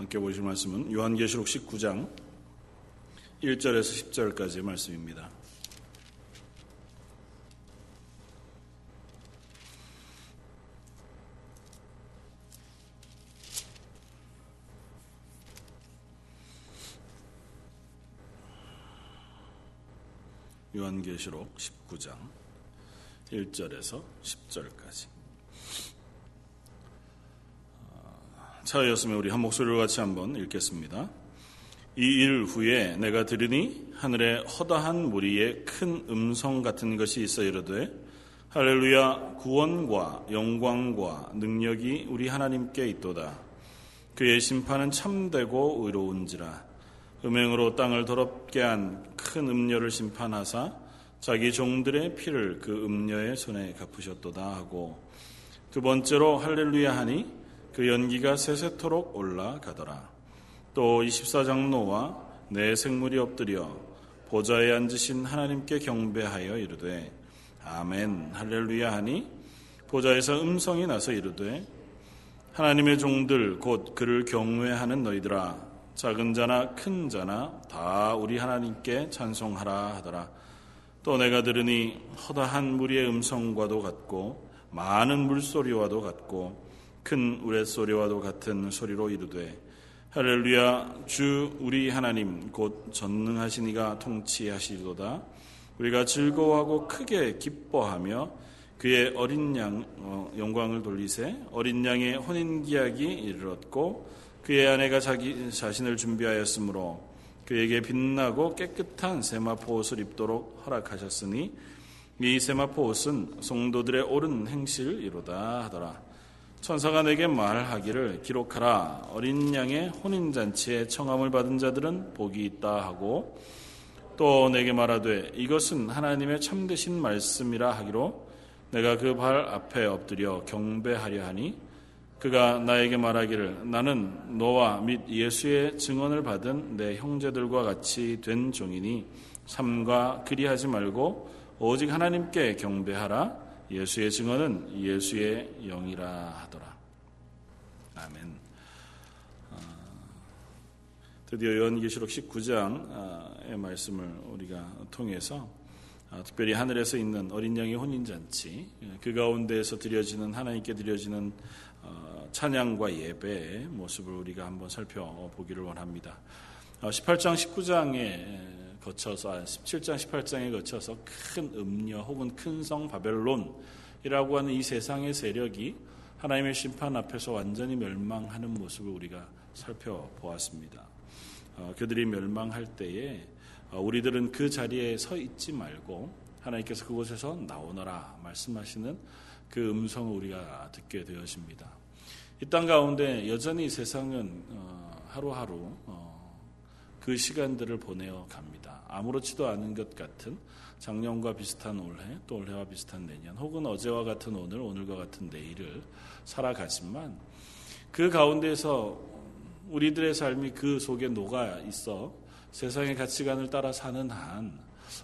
함께 보실 말씀은 요한계시록 19장 1절에서 10절까지의 말씀입니다. 요한계시록 19장 1절에서 10절까지. 차였으면 우리 한 목소리로 같이 한번 읽겠습니다. 이 일 후에 내가 들으니 하늘에 허다한 무리의 큰 음성 같은 것이 있어 이르되 할렐루야 구원과 영광과 능력이 우리 하나님께 있도다. 그의 심판은 참되고 의로운지라 음행으로 땅을 더럽게 한 큰 음녀를 심판하사 자기 종들의 피를 그 음녀의 손에 갚으셨도다 하고 두 번째로 할렐루야 하니 그 연기가 세세토록 올라가더라. 또 24장로와 내 생물이 엎드려 보좌에 앉으신 하나님께 경배하여 이르되 아멘 할렐루야 하니 보좌에서 음성이 나서 이르되 하나님의 종들 곧 그를 경외하는 너희들아 작은 자나 큰 자나 다 우리 하나님께 찬송하라 하더라 또 내가 들으니 허다한 무리의 음성과도 같고 많은 물소리와도 같고 큰 우레소리와도 같은 소리로 이르되 할렐루야 주 우리 하나님 곧 전능하시니가 통치하시도다 우리가 즐거워하고 크게 기뻐하며 그의 어린 양 어, 영광을 돌리세 어린 양의 혼인 기약이 이르렀고 그의 아내가 자기 자신을 준비하였으므로 그에게 빛나고 깨끗한 세마포 옷을 입도록 허락하셨으니 이 세마포 옷은 성도들의 옳은 행실이로다 하더라. 천사가 내게 말하기를 기록하라. 어린 양의 혼인 잔치에 청함을 받은 자들은 복이 있다 하고 또 내게 말하되 이것은 하나님의 참되신 말씀이라 하기로 내가 그 발 앞에 엎드려 경배하려 하니 그가 나에게 말하기를 나는 너와 및 예수의 증언을 받은 내 형제들과 같이 된 종이니 삼가 그리하지 말고 오직 하나님께 경배하라 예수의 증언은 예수의 영이라 하더라. 아멘. 아, 드디어 요한계시록 19장의 말씀을 우리가 통해서 아, 특별히 하늘에서 있는 어린 양의 혼인잔치 그 가운데에서 드려지는 하나님께 드려지는 어, 찬양과 예배의 모습을 우리가 한번 살펴보기를 원합니다. 18장, 어, 19장에 거쳐서 17장, 18장에 거쳐서 큰 음녀 혹은 큰 성 바벨론이라고 하는 이 세상의 세력이 하나님의 심판 앞에서 완전히 멸망하는 모습을 우리가 살펴보았습니다. 어, 그들이 멸망할 때에 우리들은 그 자리에 서 있지 말고 하나님께서 그곳에서 나오너라 말씀하시는 그 음성을 우리가 듣게 되었습니다. 이 땅 가운데 여전히 세상은 어, 하루하루 어, 그 시간들을 보내어 갑니다. 아무렇지도 않은 것 같은 작년과 비슷한 올해, 또 올해와 비슷한 내년, 혹은 어제와 같은 오늘, 오늘과 같은 내일을 살아가지만 그 가운데서 우리들의 삶이 그 속에 녹아 있어 세상의 가치관을 따라 사는 한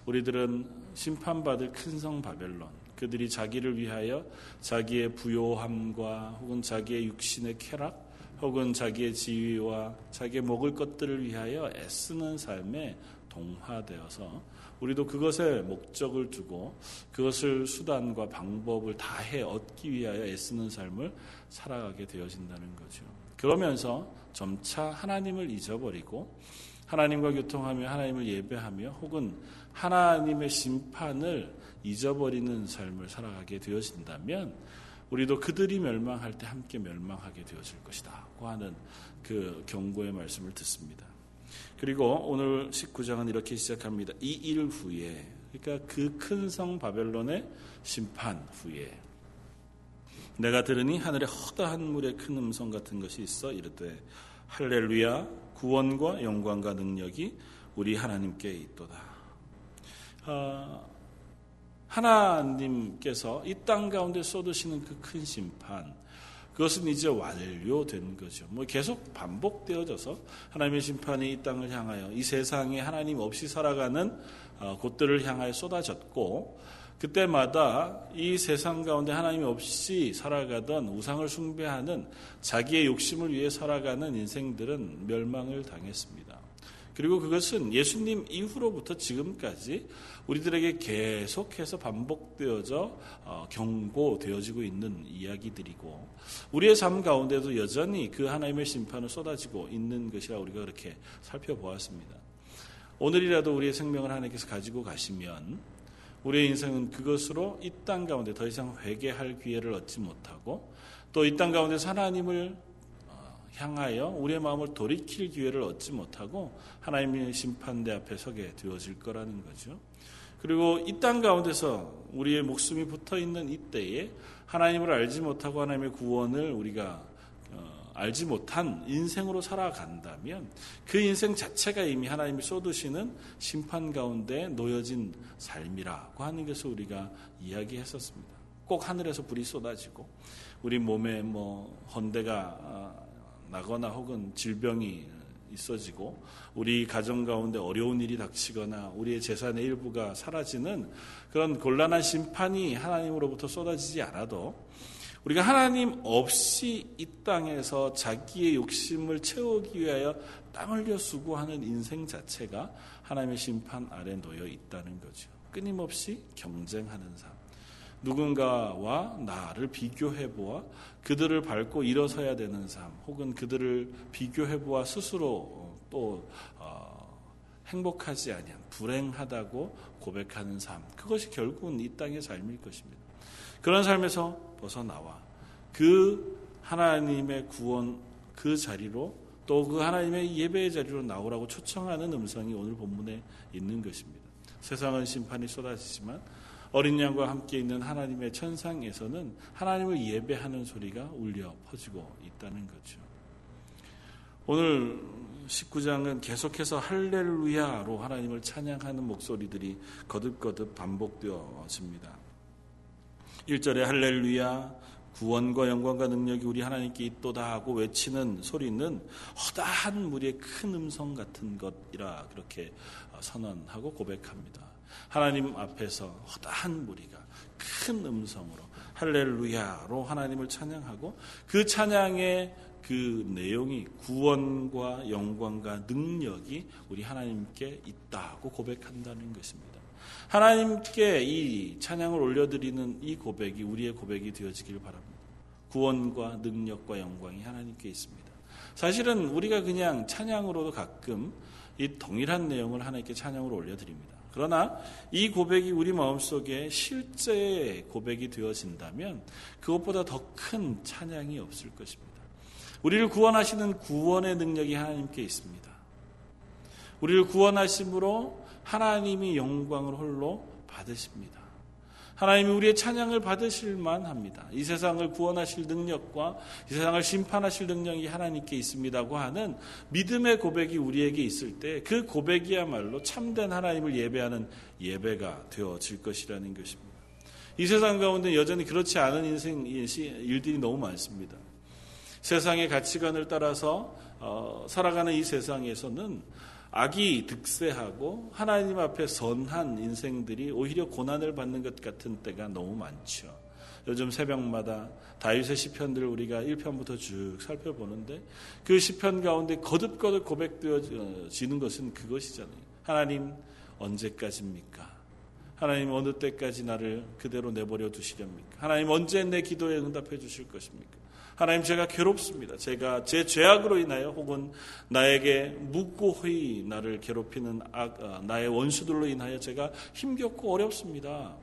우리들은 심판받을 큰 성 바벨론, 그들이 자기를 위하여 자기의 부요함과 혹은 자기의 육신의 쾌락 혹은 자기의 지위와 자기의 먹을 것들을 위하여 애쓰는 삶에 동화되어서 우리도 그것에 목적을 두고 그것을 수단과 방법을 다해 얻기 위하여 애쓰는 삶을 살아가게 되어진다는 거죠. 그러면서 점차 하나님을 잊어버리고 하나님과 교통하며 하나님을 예배하며 혹은 하나님의 심판을 잊어버리는 삶을 살아가게 되어진다면 우리도 그들이 멸망할 때 함께 멸망하게 되어질 것이다. 고 하는 그 경고의 말씀을 듣습니다. 그리고 오늘 19장은 이렇게 시작합니다. 이 일 후에 그러니까 그 큰 성 바벨론의 심판 후에 내가 들으니 하늘에 허다한 물의 큰 음성 같은 것이 있어 이르되 할렐루야 구원과 영광과 능력이 우리 하나님께 있도다. 아, 하나님께서 이 땅 가운데 쏟으시는 그 큰 심판, 그것은 이제 완료된 거죠. 뭐 계속 반복되어져서 하나님의 심판이 이 땅을 향하여 이 세상에 하나님 없이 살아가는 어, 곳들을 향하여 쏟아졌고 그때마다 이 세상 가운데 하나님이 없이 살아가던 우상을 숭배하는 자기의 욕심을 위해 살아가는 인생들은 멸망을 당했습니다. 그리고 그것은 예수님 이후로부터 지금까지 우리들에게 계속해서 반복되어져 어, 경고되어지고 있는 이야기들이고 우리의 삶 가운데도 여전히 그 하나님의 심판을 쏟아지고 있는 것이라 우리가 그렇게 살펴보았습니다. 오늘이라도 우리의 생명을 하나님께서 가지고 가시면 우리의 인생은 그것으로 이 땅 가운데 더 이상 회개할 기회를 얻지 못하고 또 이 땅 가운데서 하나님을 향하여 우리의 마음을 돌이킬 기회를 얻지 못하고 하나님의 심판대 앞에 서게 되어질 거라는 거죠. 그리고 이 땅 가운데서 우리의 목숨이 붙어 있는 이 때에 하나님을 알지 못하고 하나님의 구원을 우리가 어, 알지 못한 인생으로 살아간다면 그 인생 자체가 이미 하나님이 쏟으시는 심판 가운데 놓여진 삶이라고 하는 것을 우리가 이야기했었습니다. 꼭 하늘에서 불이 쏟아지고 우리 몸에 뭐 헌대가 아, 나거나 혹은 질병이 있어지고 우리 가정 가운데 어려운 일이 닥치거나 우리의 재산의 일부가 사라지는 그런 곤란한 심판이 하나님으로부터 쏟아지지 않아도 우리가 하나님 없이 이 땅에서 자기의 욕심을 채우기 위하여 땀 흘려 수고하는 인생 자체가 하나님의 심판 아래 놓여 있다는 거죠. 끊임없이 경쟁하는 삶. 누군가와 나를 비교해 보아 그들을 밟고 일어서야 되는 삶, 혹은 그들을 비교해 보아 스스로 또 어, 행복하지 아니한 불행하다고 고백하는 삶, 그것이 결국은 이 땅의 삶일 것입니다. 그런 삶에서 벗어나와 그 하나님의 구원 그 자리로 또 그 하나님의 예배의 자리로 나오라고 초청하는 음성이 오늘 본문에 있는 것입니다. 세상은 심판이 쏟아지지만 어린 양과 함께 있는 하나님의 천상에서는 하나님을 예배하는 소리가 울려 퍼지고 있다는 거죠. 오늘 19장은 계속해서 할렐루야로 하나님을 찬양하는 목소리들이 거듭거듭 반복되어집니다. 1절에 할렐루야 구원과 영광과 능력이 우리 하나님께 있도다 하고 외치는 소리는 허다한 무리의 큰 음성 같은 것이라 그렇게 선언하고 고백합니다. 하나님 앞에서 허다한 무리가 큰 음성으로 할렐루야로 하나님을 찬양하고 그 찬양의 그 내용이 구원과 영광과 능력이 우리 하나님께 있다고 고백한다는 것입니다. 하나님께 이 찬양을 올려드리는 이 고백이 우리의 고백이 되어지길 바랍니다. 구원과 능력과 영광이 하나님께 있습니다. 사실은 우리가 그냥 찬양으로도 가끔 이 동일한 내용을 하나님께 찬양으로 올려드립니다. 그러나 이 고백이 우리 마음속에 실제 고백이 되어진다면 그것보다 더 큰 찬양이 없을 것입니다. 우리를 구원하시는 구원의 능력이 하나님께 있습니다. 우리를 구원하심으로 하나님이 영광을 홀로 받으십니다. 하나님이 우리의 찬양을 받으실 만 합니다. 이 세상을 구원하실 능력과 이 세상을 심판하실 능력이 하나님께 있습니다고 하는 믿음의 고백이 우리에게 있을 때 그 고백이야말로 참된 하나님을 예배하는 예배가 되어질 것이라는 것입니다. 이 세상 가운데 여전히 그렇지 않은 인생 일들이 너무 많습니다. 세상의 가치관을 따라서 어, 살아가는 이 세상에서는 악이 득세하고 하나님 앞에 선한 인생들이 오히려 고난을 받는 것 같은 때가 너무 많죠. 요즘 새벽마다 다윗의 시편들을 우리가 1편부터 쭉 살펴보는데 그 시편 가운데 거듭거듭 고백되어지는 것은 그것이잖아요. 하나님 언제까지입니까? 하나님 어느 때까지 나를 그대로 내버려 두시렵니까? 하나님 언제 내 기도에 응답해 주실 것입니까? 하나님 제가 괴롭습니다. 제가 제 죄악으로 인하여 혹은 나에게 묵고히 나를 괴롭히는 악, 아, 나의 원수들로 인하여 제가 힘겹고 어렵습니다.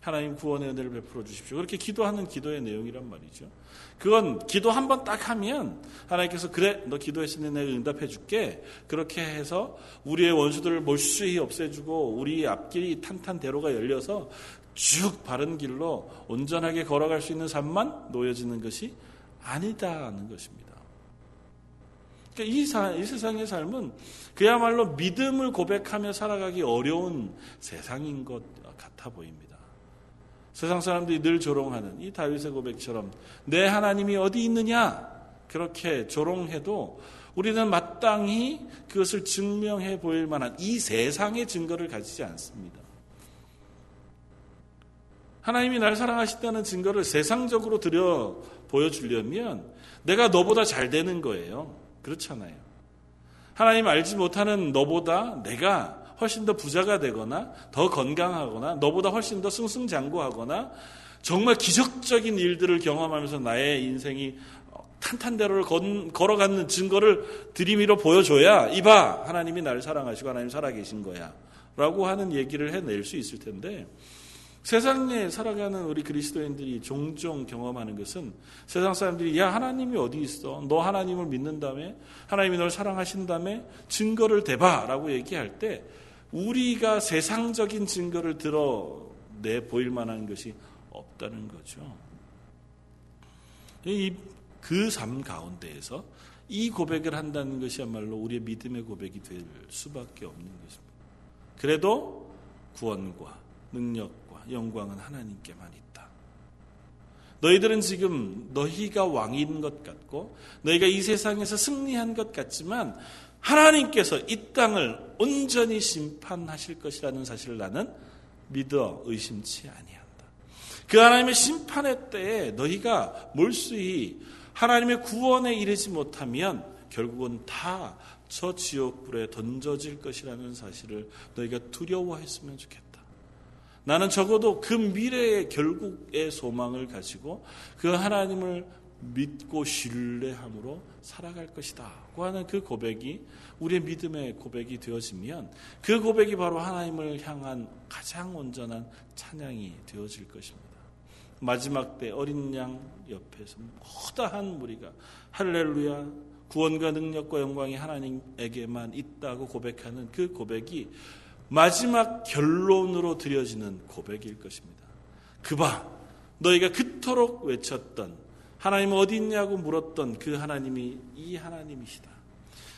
하나님 구원의 은혜를 베풀어 주십시오. 그렇게 기도하는 기도의 내용이란 말이죠. 그건 기도 한 번 딱 하면 하나님께서 그래 너 기도했으니 내가 응답해 줄게. 그렇게 해서 우리의 원수들을 몰수히 없애주고 우리 앞길이 탄탄대로가 열려서 쭉 바른 길로 온전하게 걸어갈 수 있는 삶만 놓여지는 것이 아니다는 것입니다. 그러니까 이, 사, 이 세상의 삶은 그야말로 믿음을 고백하며 살아가기 어려운 세상인 것 같아 보입니다. 세상 사람들이 늘 조롱하는 이 다윗의 고백처럼 내 하나님이 어디 있느냐 그렇게 조롱해도 우리는 마땅히 그것을 증명해 보일 만한 이 세상의 증거를 가지지 않습니다. 하나님이 날 사랑하신다는 증거를 세상적으로 들여 보여주려면 내가 너보다 잘 되는 거예요. 그렇잖아요. 하나님 알지 못하는 너보다 내가 훨씬 더 부자가 되거나 더 건강하거나 너보다 훨씬 더 승승장구하거나 정말 기적적인 일들을 경험하면서 나의 인생이 탄탄대로를 걸어가는 증거를 들이밀어 보여줘야 이봐 하나님이 나를 사랑하시고 하나님 살아계신 거야 라고 하는 얘기를 해낼 수 있을 텐데 세상에 살아가는 우리 그리스도인들이 종종 경험하는 것은 세상 사람들이 야 하나님이 어디 있어 너 하나님을 믿는다며 하나님이 널 사랑하신다며 증거를 대봐라고 얘기할 때 우리가 세상적인 증거를 들어내 보일 만한 것이 없다는 거죠. 그 삶 가운데에서 이 고백을 한다는 것이야말로 우리의 믿음의 고백이 될 수밖에 없는 것입니다. 그래도 구원과 능력과 영광은 하나님께만 있다. 너희들은 지금 너희가 왕인 것 같고 너희가 이 세상에서 승리한 것 같지만 하나님께서 이 땅을 온전히 심판하실 것이라는 사실을 나는 믿어 의심치 아니한다. 그 하나님의 심판의 때에 너희가 몰수히 하나님의 구원에 이르지 못하면 결국은 다 저 지옥불에 던져질 것이라는 사실을 너희가 두려워했으면 좋겠다. 나는 적어도 그 미래의 결국의 소망을 가지고 그 하나님을 믿고 신뢰함으로 살아갈 것이다. 고 하는 그 고백이 우리의 믿음의 고백이 되어지면 그 고백이 바로 하나님을 향한 가장 온전한 찬양이 되어질 것입니다. 마지막 때 어린 양 옆에서 허다한 무리가 할렐루야 구원과 능력과 영광이 하나님에게만 있다고 고백하는 그 고백이 마지막 결론으로 드려지는 고백일 것입니다. 그바 너희가 그토록 외쳤던 하나님 어디 있냐고 물었던 그 하나님이 이 하나님이시다.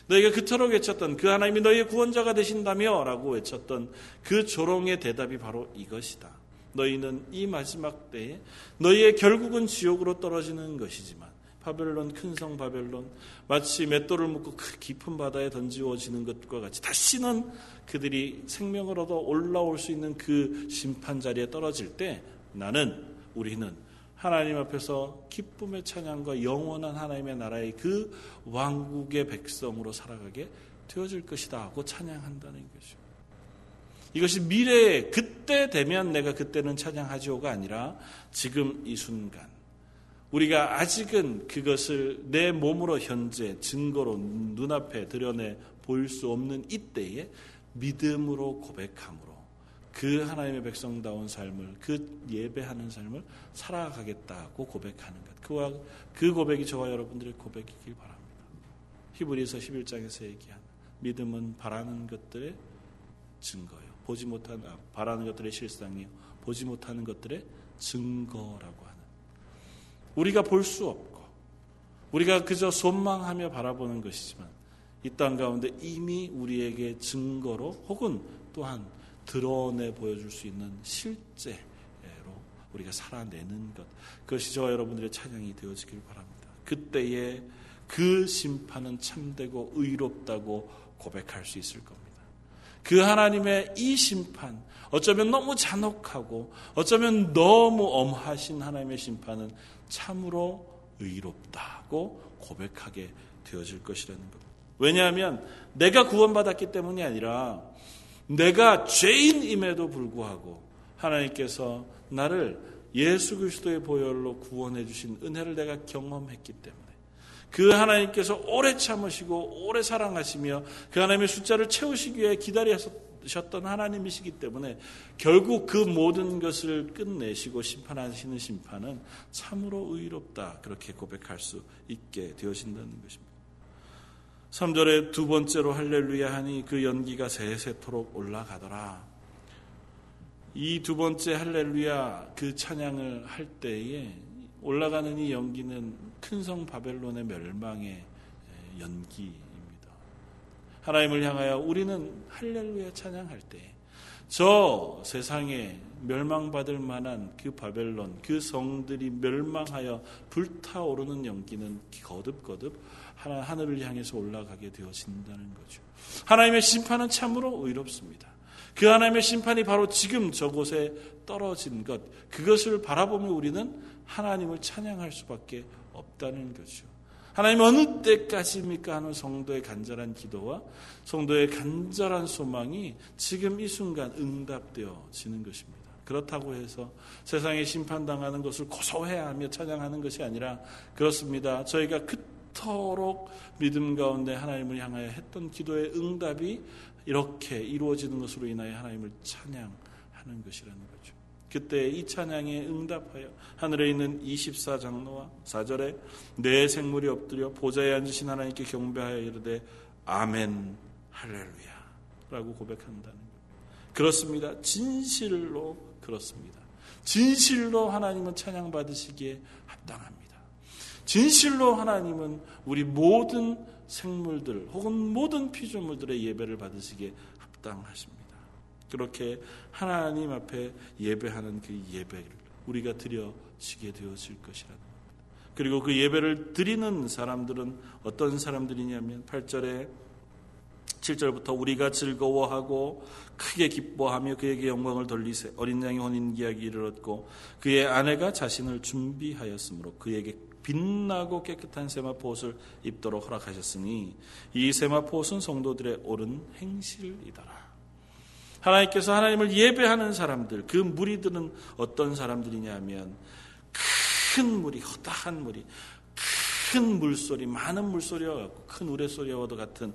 너희가 그토록 외쳤던 그 하나님이 너희의 구원자가 되신다며 라고 외쳤던 그 조롱의 대답이 바로 이것이다. 너희는 이 마지막 때에 너희의 결국은 지옥으로 떨어지는 것이지만 바벨론 큰 성 바벨론 마치 맷돌을 묶고 그 깊은 바다에 던지워지는 것과 같이 다시는 그들이 생명을 얻어 올라올 수 있는 그 심판 자리에 떨어질 때 나는 우리는 하나님 앞에서 기쁨의 찬양과 영원한 하나님의 나라의 그 왕국의 백성으로 살아가게 되어질 것이다 하고 찬양한다는 것이죠. 이것이 미래에 그때 되면 내가 그때는 찬양하지오가 아니라 지금 이 순간 우리가 아직은 그것을 내 몸으로 현재 증거로 눈앞에 드러내 보일 수 없는 이때에 믿음으로 고백함으로 그 하나님의 백성다운 삶을 그 예배하는 삶을 살아가겠다고 고백하는 것. 그와 그 고백이 저와 여러분들의 고백이길 바랍니다. 히브리서 11장에서 얘기한 믿음은 바라는 것들의 증거요. 보지 못한 아, 바라는 것들의 실상이요. 보지 못하는 것들의 증거라고 하는. 우리가 볼 수 없고 우리가 그저 손망하며 바라보는 것이지만 이 땅 가운데 이미 우리에게 증거로 혹은 또한 드러내 보여줄 수 있는 실제로 우리가 살아내는 것 그것이 저와 여러분들의 찬양이 되어지길 바랍니다. 그때에 그 심판은 참되고 의롭다고 고백할 수 있을 겁니다. 그 하나님의 이 심판, 어쩌면 너무 잔혹하고 어쩌면 너무 엄하신 하나님의 심판은 참으로 의롭다고 고백하게 되어질 것이라는 것. 왜냐하면 내가 구원받았기 때문이 아니라 내가 죄인임에도 불구하고 하나님께서 나를 예수 그리스도의 보혈로 구원해 주신 은혜를 내가 경험했기 때문에 그 하나님께서 오래 참으시고 오래 사랑하시며 그 하나님의 숫자를 채우시기 위해 기다리셨 던 하나님이시기 때문에 결국 그 모든 것을 끝내시고 심판하시는 심판은 참으로 의롭다 그렇게 고백할 수 있게 되어진다는 것입니다. 3절에 두 번째로 할렐루야 하니 그 연기가 세세토록 올라가더라. 이 두 번째 할렐루야 그 찬양을 할 때에 올라가는 이 연기는 큰 성 바벨론의 멸망의 연기입니다. 하나님을 향하여 우리는 할렐루야 찬양할 때 저 세상에 멸망받을 만한 그 바벨론, 그 성들이 멸망하여 불타오르는 연기는 거듭거듭 하늘을 향해서 올라가게 되어진다는 거죠. 하나님의 심판은 참으로 의롭습니다. 그 하나님의 심판이 바로 지금 저곳에 떨어진 것, 그것을 바라보며 우리는 하나님을 찬양할 수밖에 없다는 거죠. 하나님 어느 때까지입니까 하는 성도의 간절한 기도와 성도의 간절한 소망이 지금 이 순간 응답되어지는 것입니다. 그렇다고 해서 세상에 심판당하는 것을 고소해하며 찬양하는 것이 아니라 그렇습니다. 저희가 그토록 믿음 가운데 하나님을 향하여 했던 기도의 응답이 이렇게 이루어지는 것으로 인하여 하나님을 찬양하는 것이라는. 그때 이 찬양에 응답하여 하늘에 있는 24장로와 4절에 내 생물이 엎드려 보좌에 앉으신 하나님께 경배하여 이르되 아멘 할렐루야 라고 고백한다는. 그렇습니다. 진실로 그렇습니다. 진실로 하나님은 찬양 받으시기에 합당합니다. 진실로 하나님은 우리 모든 생물들 혹은 모든 피조물들의 예배를 받으시기에 합당하십니다. 그렇게 하나님 앞에 예배하는 그 예배를 우리가 드려지게 되어질 것이라는 겁니다. 그리고 그 예배를 드리는 사람들은 어떤 사람들이냐면 8절에 7절부터 우리가 즐거워하고 크게 기뻐하며 그에게 영광을 돌리세 어린 양의 혼인 이야기를 얻고 그의 아내가 자신을 준비하였으므로 그에게 빛나고 깨끗한 세마포 옷을 입도록 허락하셨으니 이 세마포 옷은 성도들의 옳은 행실이더라. 하나님께서 하나님을 예배하는 사람들, 그 무리들은 어떤 사람들이냐면 큰 무리, 허다한 무리, 큰 물소리, 많은 물소리와 같고 큰 우레소리와도 같은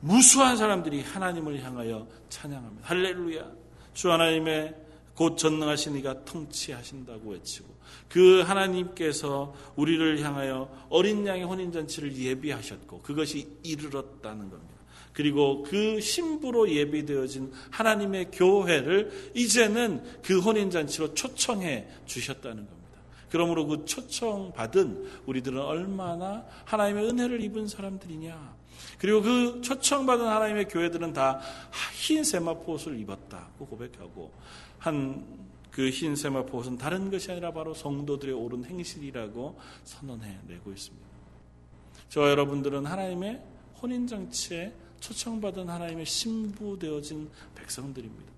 무수한 사람들이 하나님을 향하여 찬양합니다. 할렐루야. 주 하나님의 곧 전능하신 이가 통치하신다고 외치고 그 하나님께서 우리를 향하여 어린 양의 혼인잔치를 예비하셨고 그것이 이르렀다는 겁니다. 그리고 그 신부로 예비되어진 하나님의 교회를 이제는 그 혼인잔치로 초청해 주셨다는 겁니다. 그러므로 그 초청받은 우리들은 얼마나 하나님의 은혜를 입은 사람들이냐. 그리고 그 초청받은 하나님의 교회들은 다 흰 세마포 옷을 입었다고 고백하고 한 그 흰 세마포 옷은 다른 것이 아니라 바로 성도들의 옳은 행실이라고 선언해 내고 있습니다. 저와 여러분들은 하나님의 혼인장치에 초청받은 하나님의 신부 되어진 백성들입니다.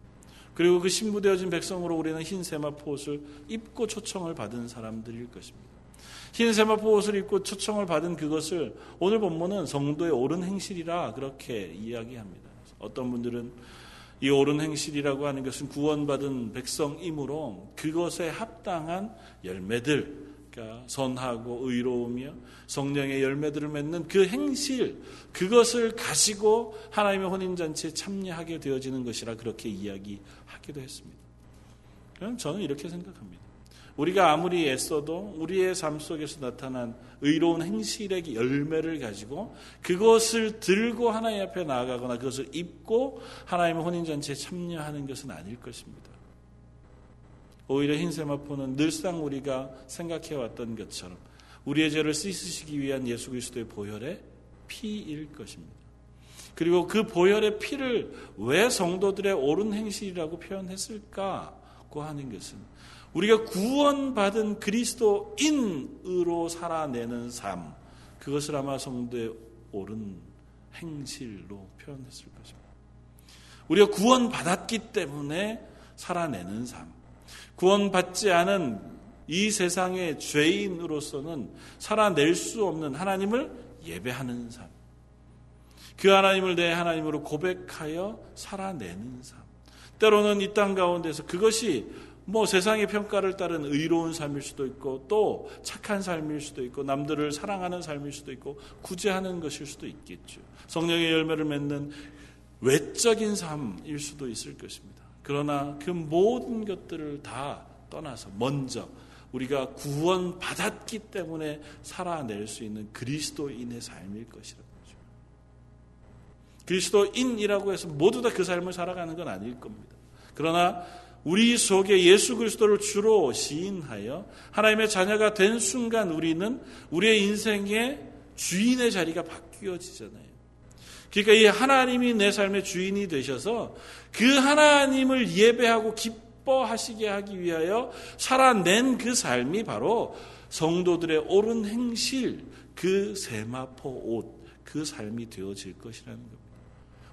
그리고 그 신부 되어진 백성으로 우리는 흰 세마포 옷을 입고 초청을 받은 사람들일 것입니다. 흰 세마포 옷을 입고 초청을 받은 그것을 오늘 본문은 성도의 옳은 행실이라 그렇게 이야기합니다. 어떤 분들은 이 옳은 행실이라고 하는 것은 구원받은 백성이므로 그것에 합당한 열매들, 그러니까 선하고 의로우며 성령의 열매들을 맺는 그 행실, 그것을 가지고 하나님의 혼인잔치에 참여하게 되어지는 것이라 그렇게 이야기하기도 했습니다. 저는 이렇게 생각합니다. 우리가 아무리 애써도 우리의 삶 속에서 나타난 의로운 행실의 열매를 가지고 그것을 들고 하나님 앞에 나아가거나 그것을 입고 하나님의 혼인잔치에 참여하는 것은 아닐 것입니다. 오히려 흰 세마포는 늘상 우리가 생각해왔던 것처럼 우리의 죄를 씻으시기 위한 예수 그리스도의 보혈의 피일 것입니다. 그리고 그 보혈의 피를 왜 성도들의 옳은 행실이라고 표현했을까고 하는 것은 우리가 구원받은 그리스도인으로 살아내는 삶, 그것을 아마 성도의 옳은 행실로 표현했을 것입니다. 우리가 구원받았기 때문에 살아내는 삶, 구원받지 않은 이 세상의 죄인으로서는 살아낼 수 없는 하나님을 예배하는 삶, 그 하나님을 내 하나님으로 고백하여 살아내는 삶. 때로는 이 땅 가운데서 그것이 뭐 세상의 평가를 따른 의로운 삶일 수도 있고 또 착한 삶일 수도 있고 남들을 사랑하는 삶일 수도 있고 구제하는 것일 수도 있겠죠. 성령의 열매를 맺는 외적인 삶일 수도 있을 것입니다. 그러나 그 모든 것들을 다 떠나서 먼저 우리가 구원 받았기 때문에 살아낼 수 있는 그리스도인의 삶일 것이라는 거죠. 그리스도인이라고 해서 모두 다 그 삶을 살아가는 건 아닐 겁니다. 그러나 우리 속에 예수 그리스도를 주로 시인하여 하나님의 자녀가 된 순간 우리는 우리의 인생의 주인의 자리가 바뀌어지잖아요. 그러니까 이 하나님이 내 삶의 주인이 되셔서 그 하나님을 예배하고 기뻐하시게 하기 위하여 살아낸 그 삶이 바로 성도들의 옳은 행실, 그 세마포 옷, 그 삶이 되어질 것이라는 겁니다.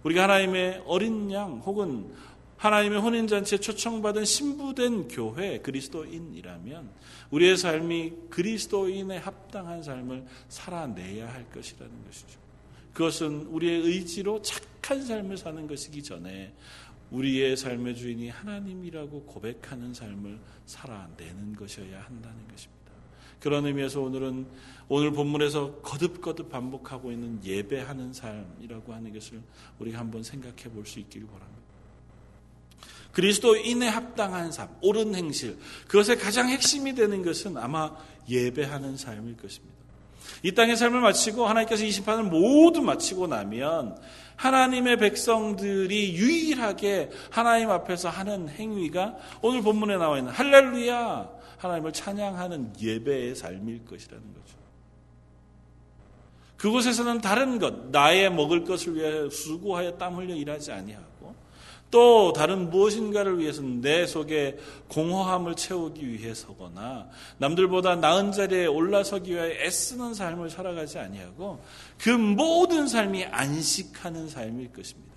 우리가 하나님의 어린 양 혹은 하나님의 혼인잔치에 초청받은 신부된 교회 그리스도인이라면 우리의 삶이 그리스도인에 합당한 삶을 살아내야 할 것이라는 것이죠. 그것은 우리의 의지로 착한 삶을 사는 것이기 전에 우리의 삶의 주인이 하나님이라고 고백하는 삶을 살아내는 것이어야 한다는 것입니다. 그런 의미에서 오늘은 오늘 본문에서 거듭거듭 반복하고 있는 예배하는 삶이라고 하는 것을 우리가 한번 생각해 볼 수 있기를 바랍니다. 그리스도인에 합당한 삶, 옳은 행실, 그것의 가장 핵심이 되는 것은 아마 예배하는 삶일 것입니다. 이 땅의 삶을 마치고 하나님께서 이 심판을 모두 마치고 나면 하나님의 백성들이 유일하게 하나님 앞에서 하는 행위가 오늘 본문에 나와 있는 할렐루야 하나님을 찬양하는 예배의 삶일 것이라는 거죠. 그곳에서는 다른 것, 나의 먹을 것을 위해 수고하여 땀 흘려 일하지 아니하고 또 다른 무엇인가를 위해서는 내 속에 공허함을 채우기 위해서거나 남들보다 나은 자리에 올라서기 위해 애쓰는 삶을 살아가지 아니하고 그 모든 삶이 안식하는 삶일 것입니다.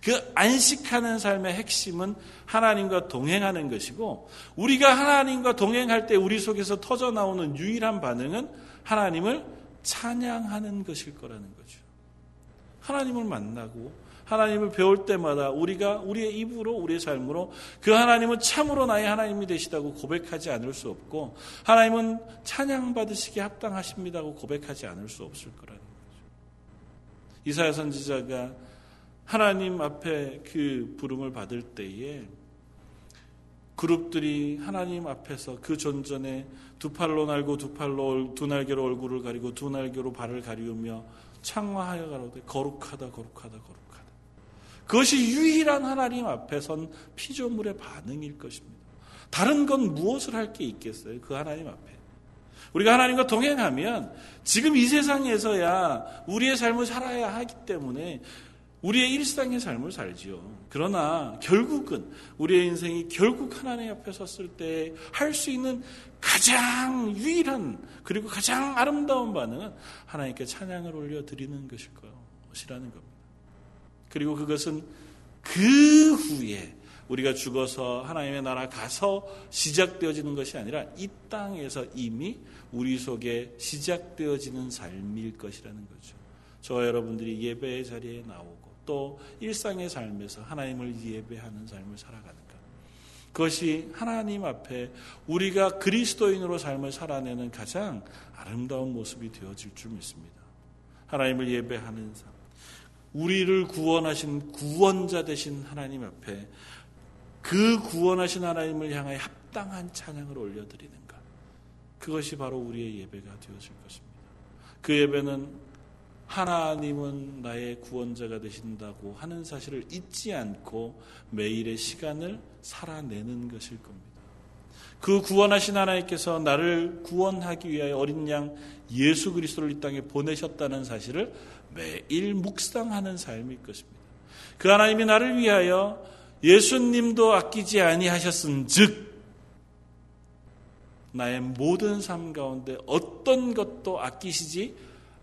그 안식하는 삶의 핵심은 하나님과 동행하는 것이고 우리가 하나님과 동행할 때 우리 속에서 터져 나오는 유일한 반응은 하나님을 찬양하는 것일 거라는 거죠. 하나님을 만나고 하나님을 배울 때마다 우리가 우리의 입으로 우리의 삶으로 그 하나님은 참으로 나의 하나님이 되시다고 고백하지 않을 수 없고 하나님은 찬양 받으시기에 합당하십니다고 고백하지 않을 수 없을 거라는 거죠. 이사야 선지자가 하나님 앞에 그 부름을 받을 때에 그룹들이 하나님 앞에서 그 존전에 두 팔로 날고 두 팔로 두 날개로 얼굴을 가리고 두 날개로 발을 가리우며 창화하여 가로되 거룩하다 거룩하다 거룩 그것이 유일한 하나님 앞에 선 피조물의 반응일 것입니다. 다른 건 무엇을 할 게 있겠어요? 그 하나님 앞에. 우리가 하나님과 동행하면 지금 이 세상에서야 우리의 삶을 살아야 하기 때문에 우리의 일상의 삶을 살지요. 그러나 결국은 우리의 인생이 결국 하나님 앞에 섰을 때 할 수 있는 가장 유일한 그리고 가장 아름다운 반응은 하나님께 찬양을 올려 드리는 것일 것이라는 겁니다. 그리고 그것은 그 후에 우리가 죽어서 하나님의 나라 가서 시작되어지는 것이 아니라 이 땅에서 이미 우리 속에 시작되어지는 삶일 것이라는 거죠. 저와 여러분들이 예배의 자리에 나오고 또 일상의 삶에서 하나님을 예배하는 삶을 살아가는 것. 그것이 하나님 앞에 우리가 그리스도인으로 삶을 살아내는 가장 아름다운 모습이 되어질 줄 믿습니다. 하나님을 예배하는 삶. 우리를 구원하신 구원자 되신 하나님 앞에 그 구원하신 하나님을 향하여 합당한 찬양을 올려드리는 것. 그것이 바로 우리의 예배가 되어질 것입니다. 그 예배는 하나님은 나의 구원자가 되신다고 하는 사실을 잊지 않고 매일의 시간을 살아내는 것일 겁니다. 그 구원하신 하나님께서 나를 구원하기 위하여 어린 양 예수 그리스도를 이 땅에 보내셨다는 사실을 매일 묵상하는 삶일 것입니다. 그 하나님이 나를 위하여 예수님도 아끼지 아니하셨은즉 나의 모든 삶 가운데 어떤 것도 아끼시지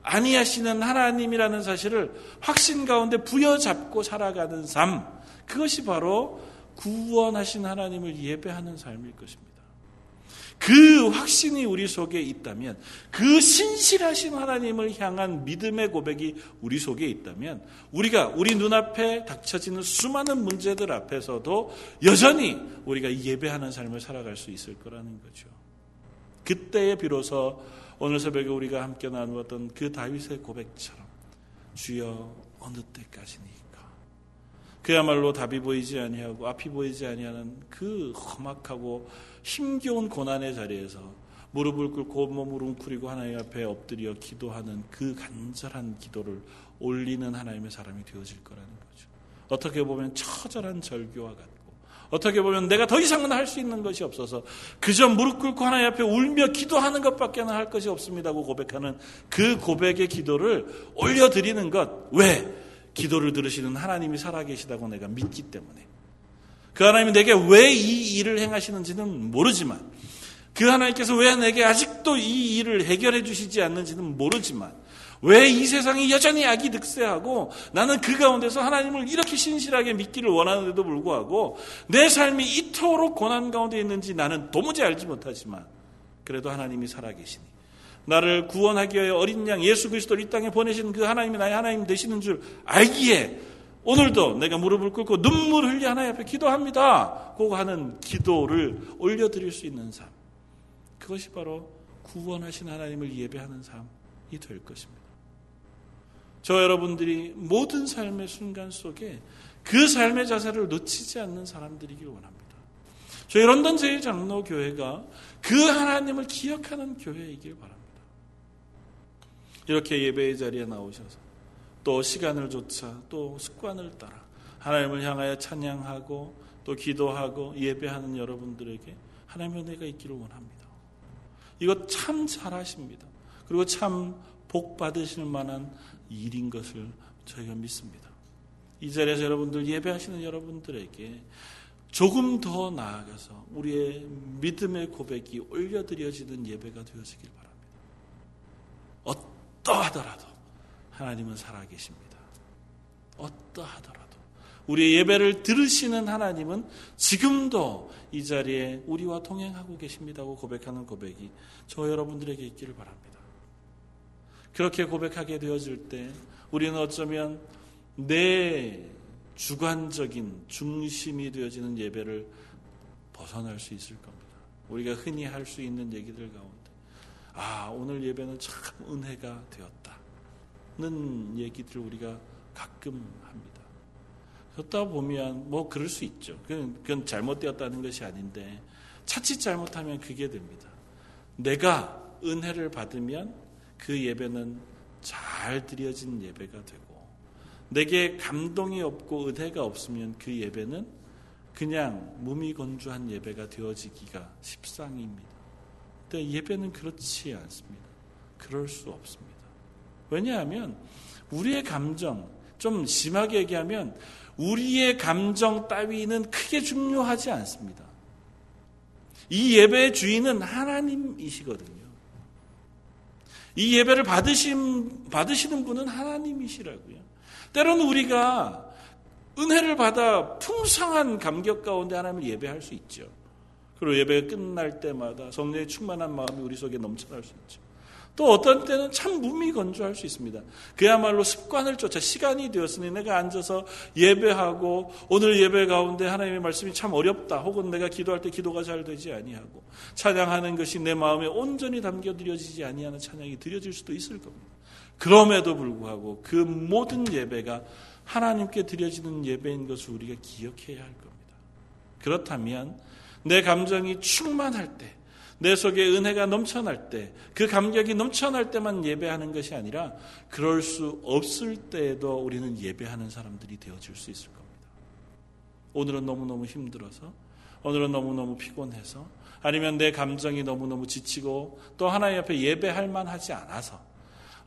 아니하시는 하나님이라는 사실을 확신 가운데 부여잡고 살아가는 삶 그것이 바로 구원하신 하나님을 예배하는 삶일 것입니다. 그 확신이 우리 속에 있다면, 그 신실하신 하나님을 향한 믿음의 고백이 우리 속에 있다면, 우리가 우리 눈앞에 닥쳐지는 수많은 문제들 앞에서도 여전히 우리가 예배하는 삶을 살아갈 수 있을 거라는 거죠. 그때에 비로소 오늘 새벽에 우리가 함께 나누었던 그 다윗의 고백처럼 주여 어느 때까지니까 그야말로 답이 보이지 아니하고 앞이 보이지 아니하는 그 험악하고 힘겨운 고난의 자리에서 무릎을 꿇고 온몸을 웅크리고 하나님 앞에 엎드려 기도하는 그 간절한 기도를 올리는 하나님의 사람이 되어질 거라는 거죠. 어떻게 보면 처절한 절교와 같고 어떻게 보면 내가 더 이상은 할 수 있는 것이 없어서 그저 무릎 꿇고 하나님 앞에 울며 기도하는 것밖에 할 것이 없습니다고 고백하는 그 고백의 기도를 올려드리는 것. 왜? 기도를 들으시는 하나님이 살아계시다고 내가 믿기 때문에. 그 하나님이 내게 왜 이 일을 행하시는지는 모르지만 그 하나님께서 왜 내게 아직도 이 일을 해결해 주시지 않는지는 모르지만 왜 이 세상이 여전히 악이 득세하고 나는 그 가운데서 하나님을 이렇게 신실하게 믿기를 원하는데도 불구하고 내 삶이 이토록 고난 가운데 있는지 나는 도무지 알지 못하지만 그래도 하나님이 살아계시니 나를 구원하기 위하여 어린 양 예수 그리스도를 이 땅에 보내신 그 하나님이 나의 하나님 되시는 줄 알기에 오늘도 내가 무릎을 꿇고 눈물 흘려 하나님 앞에 기도합니다. 고 하는 기도를 올려드릴 수 있는 삶. 그것이 바로 구원하신 하나님을 예배하는 삶이 될 것입니다. 저 여러분들이 모든 삶의 순간 속에 그 삶의 자세를 놓치지 않는 사람들이길 원합니다. 저희 런던 제1장로교회가 그 하나님을 기억하는 교회이길 바랍니다. 이렇게 예배의 자리에 나오셔서 또 시간을 조차 또 습관을 따라 하나님을 향하여 찬양하고 또 기도하고 예배하는 여러분들에게 하나님의 은혜가 있기를 원합니다. 이거 참 잘하십니다. 그리고 참 복 받으실 만한 일인 것을 저희가 믿습니다. 이 자리에서 여러분들 예배하시는 여러분들에게 조금 더 나아가서 우리의 믿음의 고백이 올려드려지는 예배가 되어지길 바랍니다. 어떠하더라도 하나님은 살아계십니다. 어떠하더라도 우리의 예배를 들으시는 하나님은 지금도 이 자리에 우리와 동행하고 계십니다고 고백하는 고백이 저 여러분들에게 있기를 바랍니다. 그렇게 고백하게 되어질 때 우리는 어쩌면 내 주관적인 중심이 되어지는 예배를 벗어날 수 있을 겁니다. 우리가 흔히 할 수 있는 얘기들 가운데 아 오늘 예배는 참 은혜가 되었다 는 얘기들을 우리가 가끔 합니다. 그렇다 보면 뭐 그럴 수 있죠. 그건, 그건 잘못되었다는 것이 아닌데 차칫 잘못하면 그게 됩니다. 내가 은혜를 받으면 그 예배는 잘 드려진 예배가 되고 내게 감동이 없고 은혜가 없으면 그 예배는 그냥 무미건조한 예배가 되어지기가 십상입니다. 근데 예배는 그렇지 않습니다. 그럴 수 없습니다. 왜냐하면 우리의 감정, 좀 심하게 얘기하면 우리의 감정 따위는 크게 중요하지 않습니다. 이 예배의 주인은 하나님이시거든요. 이 예배를 받으신, 받으시는 분은 하나님이시라고요. 때로는 우리가 은혜를 받아 풍성한 감격 가운데 하나님을 예배할 수 있죠. 그리고 예배가 끝날 때마다 성령의 충만한 마음이 우리 속에 넘쳐날 수 있죠. 또 어떤 때는 참 무미건조할 수 있습니다. 그야말로 습관을 쫓아 시간이 되었으니 내가 앉아서 예배하고 오늘 예배 가운데 하나님의 말씀이 참 어렵다. 혹은 내가 기도할 때 기도가 잘 되지 아니하고 찬양하는 것이 내 마음에 온전히 담겨 드려지지 아니하는 찬양이 드려질 수도 있을 겁니다. 그럼에도 불구하고 그 모든 예배가 하나님께 드려지는 예배인 것을 우리가 기억해야 할 겁니다. 그렇다면 내 감정이 충만할 때, 내 속에 은혜가 넘쳐날 때, 그 감격이 넘쳐날 때만 예배하는 것이 아니라 그럴 수 없을 때에도 우리는 예배하는 사람들이 되어질 수 있을 겁니다. 오늘은 너무너무 힘들어서, 오늘은 너무너무 피곤해서, 아니면 내 감정이 너무너무 지치고 또 하나님 앞에 예배할 만하지 않아서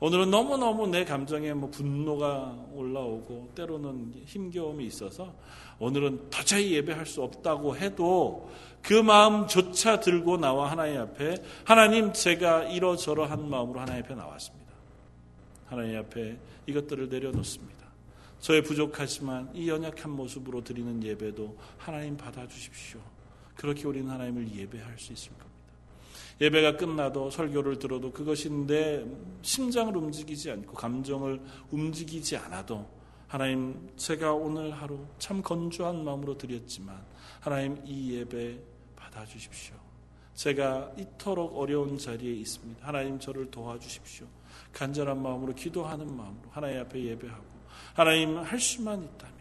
오늘은 너무너무 내 감정에 뭐 분노가 올라오고 때로는 힘겨움이 있어서 오늘은 도저히 예배할 수 없다고 해도 그 마음조차 들고 나와 하나님 앞에 하나님 제가 이러저러한 마음으로 하나님 앞에 나왔습니다. 하나님 앞에 이것들을 내려놓습니다. 저의 부족하지만 이 연약한 모습으로 드리는 예배도 하나님 받아주십시오. 그렇게 우리는 하나님을 예배할 수 있을 겁니다. 예배가 끝나도 설교를 들어도 그것이 내 심장을 움직이지 않고 감정을 움직이지 않아도 하나님 제가 오늘 하루 참 건조한 마음으로 드렸지만 하나님 이 예배 받아주십시오. 제가 이토록 어려운 자리에 있습니다. 하나님 저를 도와주십시오. 간절한 마음으로 기도하는 마음으로 하나님 앞에 예배하고 하나님 할 수만 있다면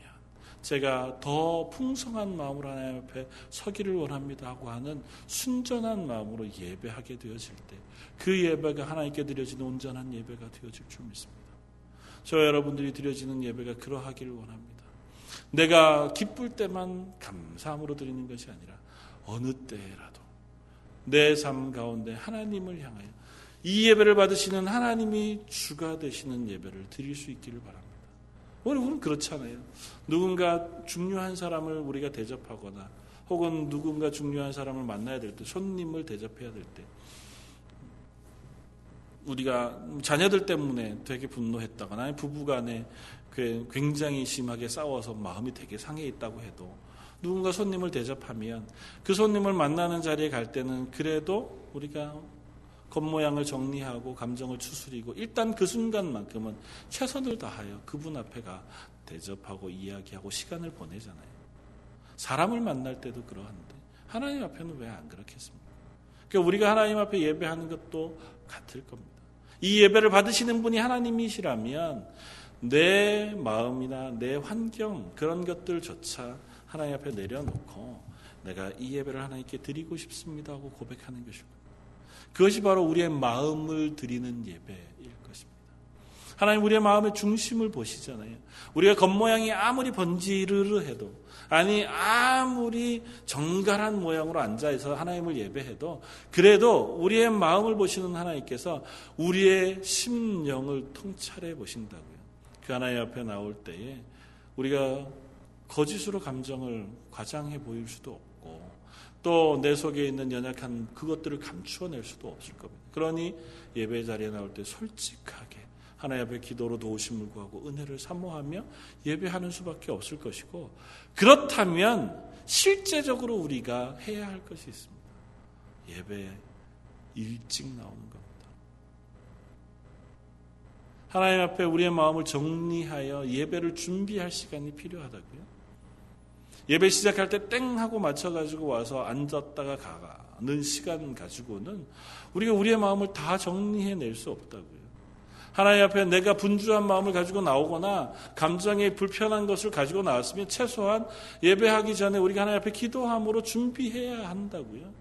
제가 더 풍성한 마음으로 하나님 앞에 서기를 원합니다 하고 하는 순전한 마음으로 예배하게 되어질 때 그 예배가 하나님께 드려지는 온전한 예배가 되어질 줄 믿습니다. 저 여러분들이 드려지는 예배가 그러하기를 원합니다. 내가 기쁠 때만 감사함으로 드리는 것이 아니라 어느 때라도 내 삶 가운데 하나님을 향하여 이 예배를 받으시는 하나님이 주가 되시는 예배를 드릴 수 있기를 바랍니다. 우리는 그렇잖아요. 누군가 중요한 사람을 우리가 대접하거나 혹은 누군가 중요한 사람을 만나야 될 때, 손님을 대접해야 될 때, 우리가 자녀들 때문에 되게 분노했다거나 부부간에 굉장히 심하게 싸워서 마음이 되게 상해 있다고 해도 누군가 손님을 대접하면 그 손님을 만나는 자리에 갈 때는 그래도 우리가 겉모양을 정리하고 감정을 추스리고 일단 그 순간만큼은 최선을 다하여 그분 앞에 가 대접하고 이야기하고 시간을 보내잖아요. 사람을 만날 때도 그러한데 하나님 앞에는 왜 안 그렇겠습니까? 그러니까 우리가 하나님 앞에 예배하는 것도 같을 겁니다. 이 예배를 받으시는 분이 하나님이시라면 내 마음이나 내 환경 그런 것들조차 하나님 앞에 내려놓고 내가 이 예배를 하나님께 드리고 싶습니다 하고 고백하는 것이고 그것이 바로 우리의 마음을 드리는 예배일 것입니다. 하나님 우리의 마음의 중심을 보시잖아요. 우리가 겉모양이 아무리 번지르르 해도 아니 아무리 정갈한 모양으로 앉아있어 하나님을 예배해도 그래도 우리의 마음을 보시는 하나님께서 우리의 심령을 통찰해 보신다고요. 그 하나님 앞에 나올 때에 우리가 거짓으로 감정을 과장해 보일 수도 없고 또 내 속에 있는 연약한 그것들을 감추어낼 수도 없을 겁니다. 그러니 예배 자리에 나올 때 솔직하게 하나님 앞에 기도로 도우심을 구하고 은혜를 사모하며 예배하는 수밖에 없을 것이고 그렇다면 실제적으로 우리가 해야 할 것이 있습니다. 예배 일찍 나오는 겁니다. 하나님 앞에 우리의 마음을 정리하여 예배를 준비할 시간이 필요하다고요. 예배 시작할 때 땡 하고 맞춰가지고 와서 앉았다가 가는 시간 가지고는 우리가 우리의 마음을 다 정리해낼 수 없다고요. 하나님 앞에 내가 분주한 마음을 가지고 나오거나 감정에 불편한 것을 가지고 나왔으면 최소한 예배하기 전에 우리가 하나님 앞에 기도함으로 준비해야 한다고요.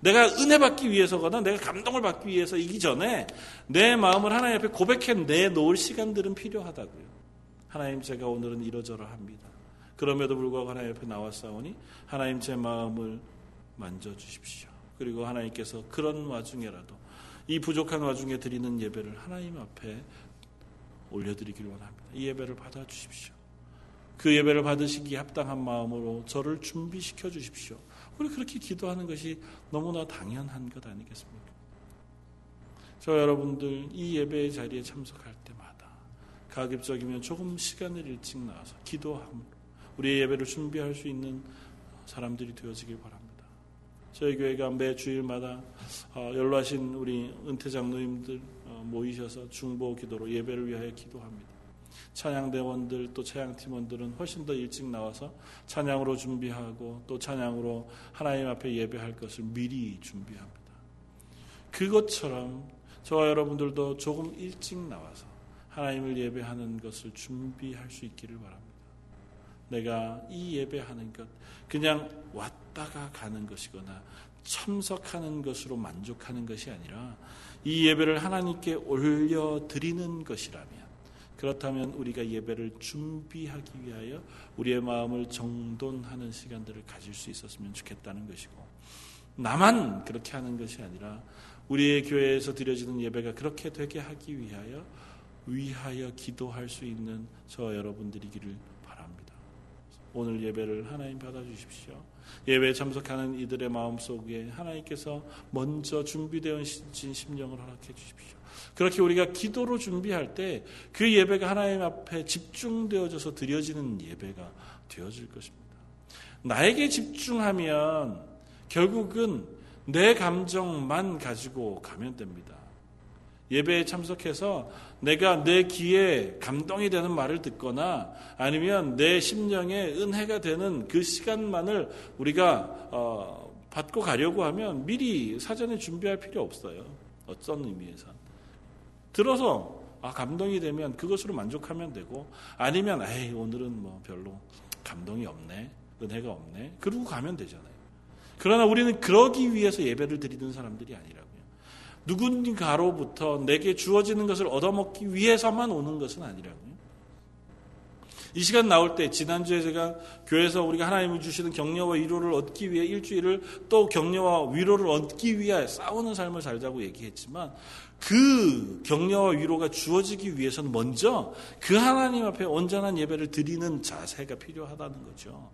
내가 은혜 받기 위해서거나 내가 감동을 받기 위해서이기 전에 내 마음을 하나님 앞에 고백해 내놓을 시간들은 필요하다고요. 하나님 제가 오늘은 이러저러합니다. 그럼에도 불구하고 하나님 앞에 나왔사오니 하나님 제 마음을 만져주십시오. 그리고 하나님께서 그런 와중에라도 이 부족한 와중에 드리는 예배를 하나님 앞에 올려드리기를 원합니다. 이 예배를 받아주십시오. 그 예배를 받으시기 합당한 마음으로 저를 준비시켜 주십시오. 우리 그렇게 기도하는 것이 너무나 당연한 것 아니겠습니까? 저 여러분들 이 예배의 자리에 참석할 때마다 가급적이면 조금 시간을 일찍 나와서 기도함으로 우리의 예배를 준비할 수 있는 사람들이 되어지길 바랍니다. 저희 교회가 매 주일마다 어, 연로하신 우리 은퇴 장로님들 어, 모이셔서 중보 기도로 예배를 위하여 기도합니다. 찬양대원들 또 찬양팀원들은 훨씬 더 일찍 나와서 찬양으로 준비하고 또 찬양으로 하나님 앞에 예배할 것을 미리 준비합니다. 그것처럼 저와 여러분들도 조금 일찍 나와서 하나님을 예배하는 것을 준비할 수 있기를 바랍니다. 내가 이 예배하는 것 그냥 왔다가 가는 것이거나 참석하는 것으로 만족하는 것이 아니라 이 예배를 하나님께 올려드리는 것이라면 그렇다면 우리가 예배를 준비하기 위하여 우리의 마음을 정돈하는 시간들을 가질 수 있었으면 좋겠다는 것이고 나만 그렇게 하는 것이 아니라 우리의 교회에서 드려지는 예배가 그렇게 되게 하기 위하여 위하여 기도할 수 있는 저 여러분들이기를. 오늘 예배를 하나님 받아 주십시오. 예배에 참석하는 이들의 마음 속에 하나님께서 먼저 준비되어 진 심령을 허락해 주십시오. 그렇게 우리가 기도로 준비할 때 그 예배가 하나님 앞에 집중되어져서 드려지는 예배가 되어질 것입니다. 나에게 집중하면 결국은 내 감정만 가지고 가면 됩니다. 예배에 참석해서 내가 내 귀에 감동이 되는 말을 듣거나 아니면 내 심령에 은혜가 되는 그 시간만을 우리가 어, 받고 가려고 하면 미리 사전에 준비할 필요 없어요. 어떤 의미에서. 들어서 아, 감동이 되면 그것으로 만족하면 되고 아니면 에이 오늘은 뭐 별로 감동이 없네. 은혜가 없네. 그러고 가면 되잖아요. 그러나 우리는 그러기 위해서 예배를 드리는 사람들이 아니라고요. 누군가로부터 내게 주어지는 것을 얻어먹기 위해서만 오는 것은 아니라고요. 이 시간 나올 때 지난주에 제가 교회에서 우리가 하나님이 주시는 격려와 위로를 얻기 위해 일주일을 또 격려와 위로를 얻기 위해 싸우는 삶을 살자고 얘기했지만 그 격려와 위로가 주어지기 위해서는 먼저 그 하나님 앞에 온전한 예배를 드리는 자세가 필요하다는 거죠.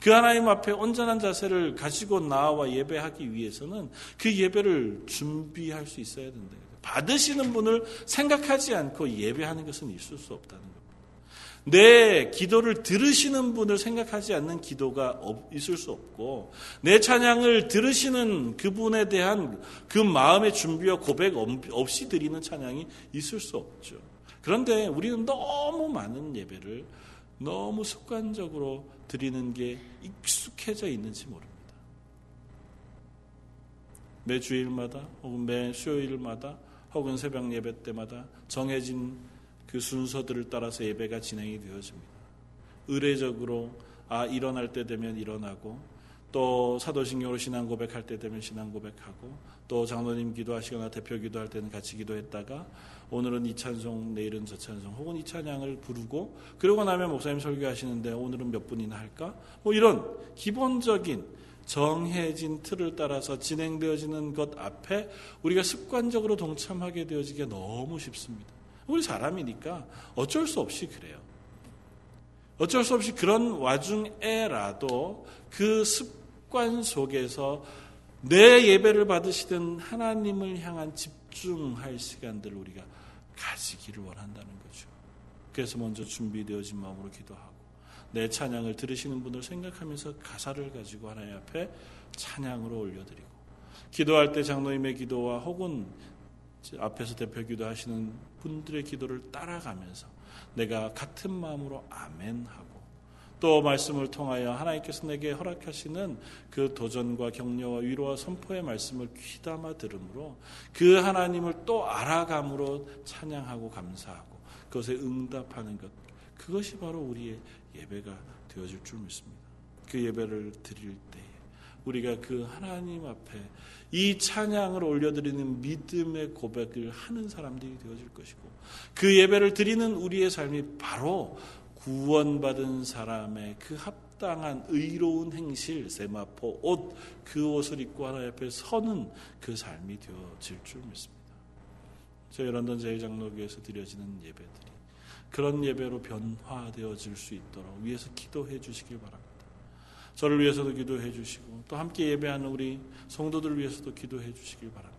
그 하나님 앞에 온전한 자세를 가지고 나와 예배하기 위해서는 그 예배를 준비할 수 있어야 된다. 받으시는 분을 생각하지 않고 예배하는 것은 있을 수 없다는 겁니다. 내 기도를 들으시는 분을 생각하지 않는 기도가 있을 수 없고 내 찬양을 들으시는 그분에 대한 그 마음의 준비와 고백 없이 드리는 찬양이 있을 수 없죠. 그런데 우리는 너무 많은 예배를 너무 습관적으로 드리는 게 익숙해져 있는지 모릅니다. 매 주일마다 혹은 매 수요일마다 혹은 새벽 예배 때마다 정해진 그 순서들을 따라서 예배가 진행이 되어집니다. 의례적으로 아 일어날 때 되면 일어나고 또 사도신경으로 신앙 고백할 때 되면 신앙 고백하고 또 장로님 기도하시거나 대표 기도할 때는 같이 기도했다가 오늘은 이 찬송 내일은 저 찬송 혹은 이 찬양을 부르고 그러고 나면 목사님 설교하시는데 오늘은 몇 분이나 할까 뭐 이런 기본적인 정해진 틀을 따라서 진행되어지는 것 앞에 우리가 습관적으로 동참하게 되어지기가 너무 쉽습니다. 우리 사람이니까 어쩔 수 없이 그래요. 어쩔 수 없이 그런 와중에라도 그 습관 속에서 내 예배를 받으시던 하나님을 향한 집중할 시간들을 우리가 가지기를 원한다는 거죠. 그래서 먼저 준비되어진 마음으로 기도하고 내 찬양을 들으시는 분을 생각하면서 가사를 가지고 하나님 앞에 찬양으로 올려드리고 기도할 때 장로님의 기도와 혹은 앞에서 대표 기도하시는 분들의 기도를 따라가면서 내가 같은 마음으로 아멘 하고 또 말씀을 통하여 하나님께서 내게 허락하시는 그 도전과 격려와 위로와 선포의 말씀을 귀담아 들으므로 그 하나님을 또 알아감으로 찬양하고 감사하고 그것에 응답하는 것 그것이 바로 우리의 예배가 되어질 줄 믿습니다. 그 예배를 드릴 때 우리가 그 하나님 앞에 이 찬양을 올려드리는 믿음의 고백을 하는 사람들이 되어질 것이고 그 예배를 드리는 우리의 삶이 바로 구원받은 사람의 그 합당한 의로운 행실, 세마포, 옷, 그 옷을 입고 하나님 앞에 서는 그 삶이 되어질 줄 믿습니다. 저희 런던 제일장로교에서 드려지는 예배들이 그런 예배로 변화되어질 수 있도록 위해서 기도해 주시길 바랍니다. 저를 위해서도 기도해 주시고 또 함께 예배하는 우리 성도들 위해서도 기도해 주시길 바랍니다.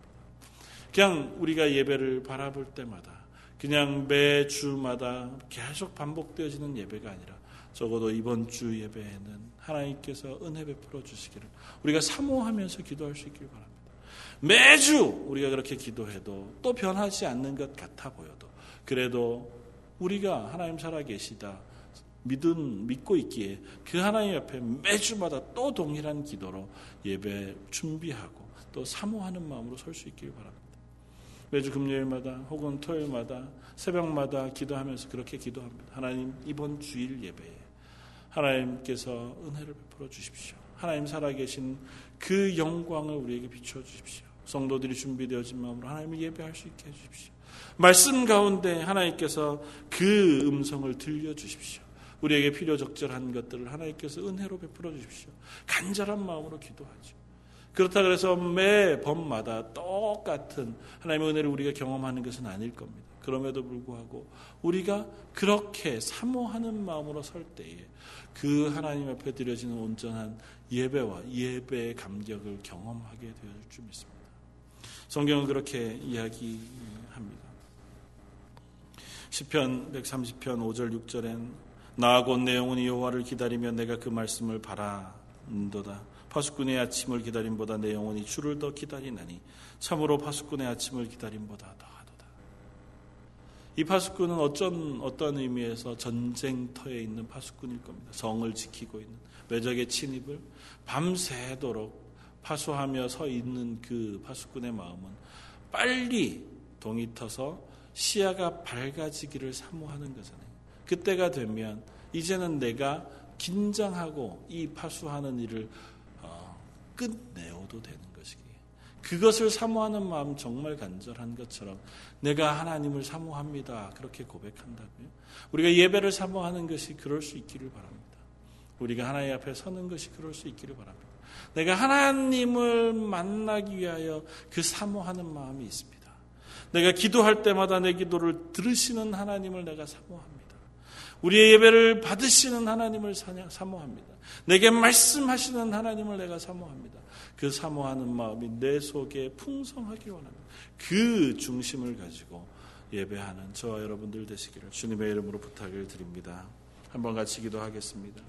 그냥 우리가 예배를 바라볼 때마다 그냥 매 주마다 계속 반복되어지는 예배가 아니라 적어도 이번 주 예배에는 하나님께서 은혜 베풀어 주시기를 우리가 사모하면서 기도할 수 있길 바랍니다. 매주 우리가 그렇게 기도해도 또 변하지 않는 것 같아 보여도 그래도 우리가 하나님 살아 계시다 믿음 믿고 있기에 그 하나님 옆에 매주마다 또 동일한 기도로 예배 준비하고 또 사모하는 마음으로 설 수 있길 바랍니다. 매주 금요일마다 혹은 토요일마다 새벽마다 기도하면서 그렇게 기도합니다. 하나님 이번 주일 예배에 하나님께서 은혜를 베풀어 주십시오. 하나님 살아계신 그 영광을 우리에게 비춰 주십시오. 성도들이 준비되어진 마음으로 하나님을 예배할 수 있게 해 주십시오. 말씀 가운데 하나님께서 그 음성을 들려 주십시오. 우리에게 필요 적절한 것들을 하나님께서 은혜로 베풀어 주십시오. 간절한 마음으로 기도하죠. 그렇다 그래서 매 범마다 똑같은 하나님의 은혜를 우리가 경험하는 것은 아닐 겁니다. 그럼에도 불구하고 우리가 그렇게 사모하는 마음으로 설 때에 그 하나님 앞에 드려지는 온전한 예배와 예배의 감격을 경험하게 되어질 줄 믿습니다. 성경은 그렇게 이야기합니다. 시편 130편 5절 6절엔 나곧 내 영혼이 여호와를 기다리며 내가 그 말씀을 바라는도다. 파수꾼의 아침을 기다림보다 내 영혼이 주를 더 기다리나니 참으로 파수꾼의 아침을 기다림보다 더하도다. 이 파수꾼은 어쩐 어떤 의미에서 전쟁터에 있는 파수꾼일 겁니다. 성을 지키고 있는 외적의 침입을 밤새도록 파수하며 서 있는 그 파수꾼의 마음은 빨리 동이 터서 시야가 밝아지기를 사모하는 거잖아요. 그때가 되면 이제는 내가 긴장하고 이 파수하는 일을 어, 끝내어도 되는 것이기에 그것을 사모하는 마음 정말 간절한 것처럼 내가 하나님을 사모합니다. 그렇게 고백한다고요. 우리가 예배를 사모하는 것이 그럴 수 있기를 바랍니다. 우리가 하나님 앞에 서는 것이 그럴 수 있기를 바랍니다. 내가 하나님을 만나기 위하여 그 사모하는 마음이 있습니다. 내가 기도할 때마다 내 기도를 들으시는 하나님을 내가 사모합니다. 우리의 예배를 받으시는 하나님을 사모합니다. 내게 말씀하시는 하나님을 내가 사모합니다. 그 사모하는 마음이 내 속에 풍성하기 원합니다. 그 중심을 가지고 예배하는 저와 여러분들 되시기를 주님의 이름으로 부탁을 드립니다. 한번 같이 기도하겠습니다.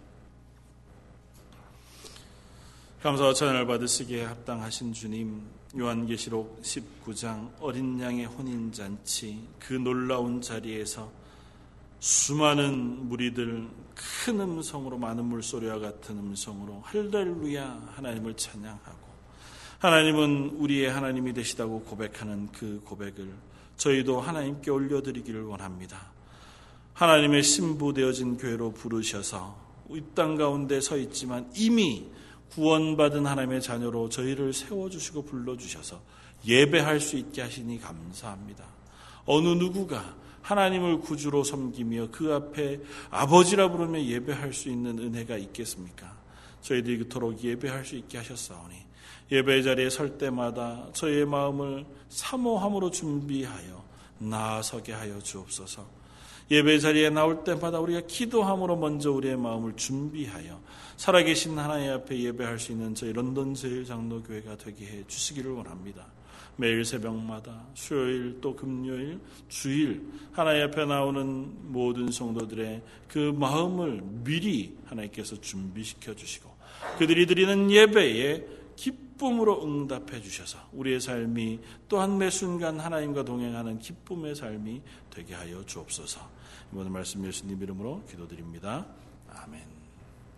감사와 찬양을 받으시기에 합당하신 주님, 요한계시록 19장 어린 양의 혼인잔치 그 놀라운 자리에서 수많은 무리들 큰 음성으로 많은 물소리와 같은 음성으로 할렐루야 하나님을 찬양하고 하나님은 우리의 하나님이 되시다고 고백하는 그 고백을 저희도 하나님께 올려드리기를 원합니다. 하나님의 신부 되어진 교회로 부르셔서 이 땅 가운데 서 있지만 이미 구원받은 하나님의 자녀로 저희를 세워주시고 불러주셔서 예배할 수 있게 하시니 감사합니다. 어느 누구가 하나님을 구주로 섬기며 그 앞에 아버지라 부르며 예배할 수 있는 은혜가 있겠습니까? 저희들이 그토록 예배할 수 있게 하셨사오니 예배 자리에 설 때마다 저희의 마음을 사모함으로 준비하여 나아서게 하여 주옵소서. 예배 자리에 나올 때마다 우리가 기도함으로 먼저 우리의 마음을 준비하여 살아계신 하나님 앞에 예배할 수 있는 저희 런던 제일 장로교회가 되게 해 주시기를 원합니다. 매일 새벽마다 수요일 또 금요일 주일 하나님 앞에 나오는 모든 성도들의 그 마음을 미리 하나님께서 준비시켜 주시고 그들이 드리는 예배에 기쁨으로 응답해 주셔서 우리의 삶이 또한 매 순간 하나님과 동행하는 기쁨의 삶이 되게 하여 주옵소서. 이번 말씀 예수님 이름으로 기도드립니다. 아멘.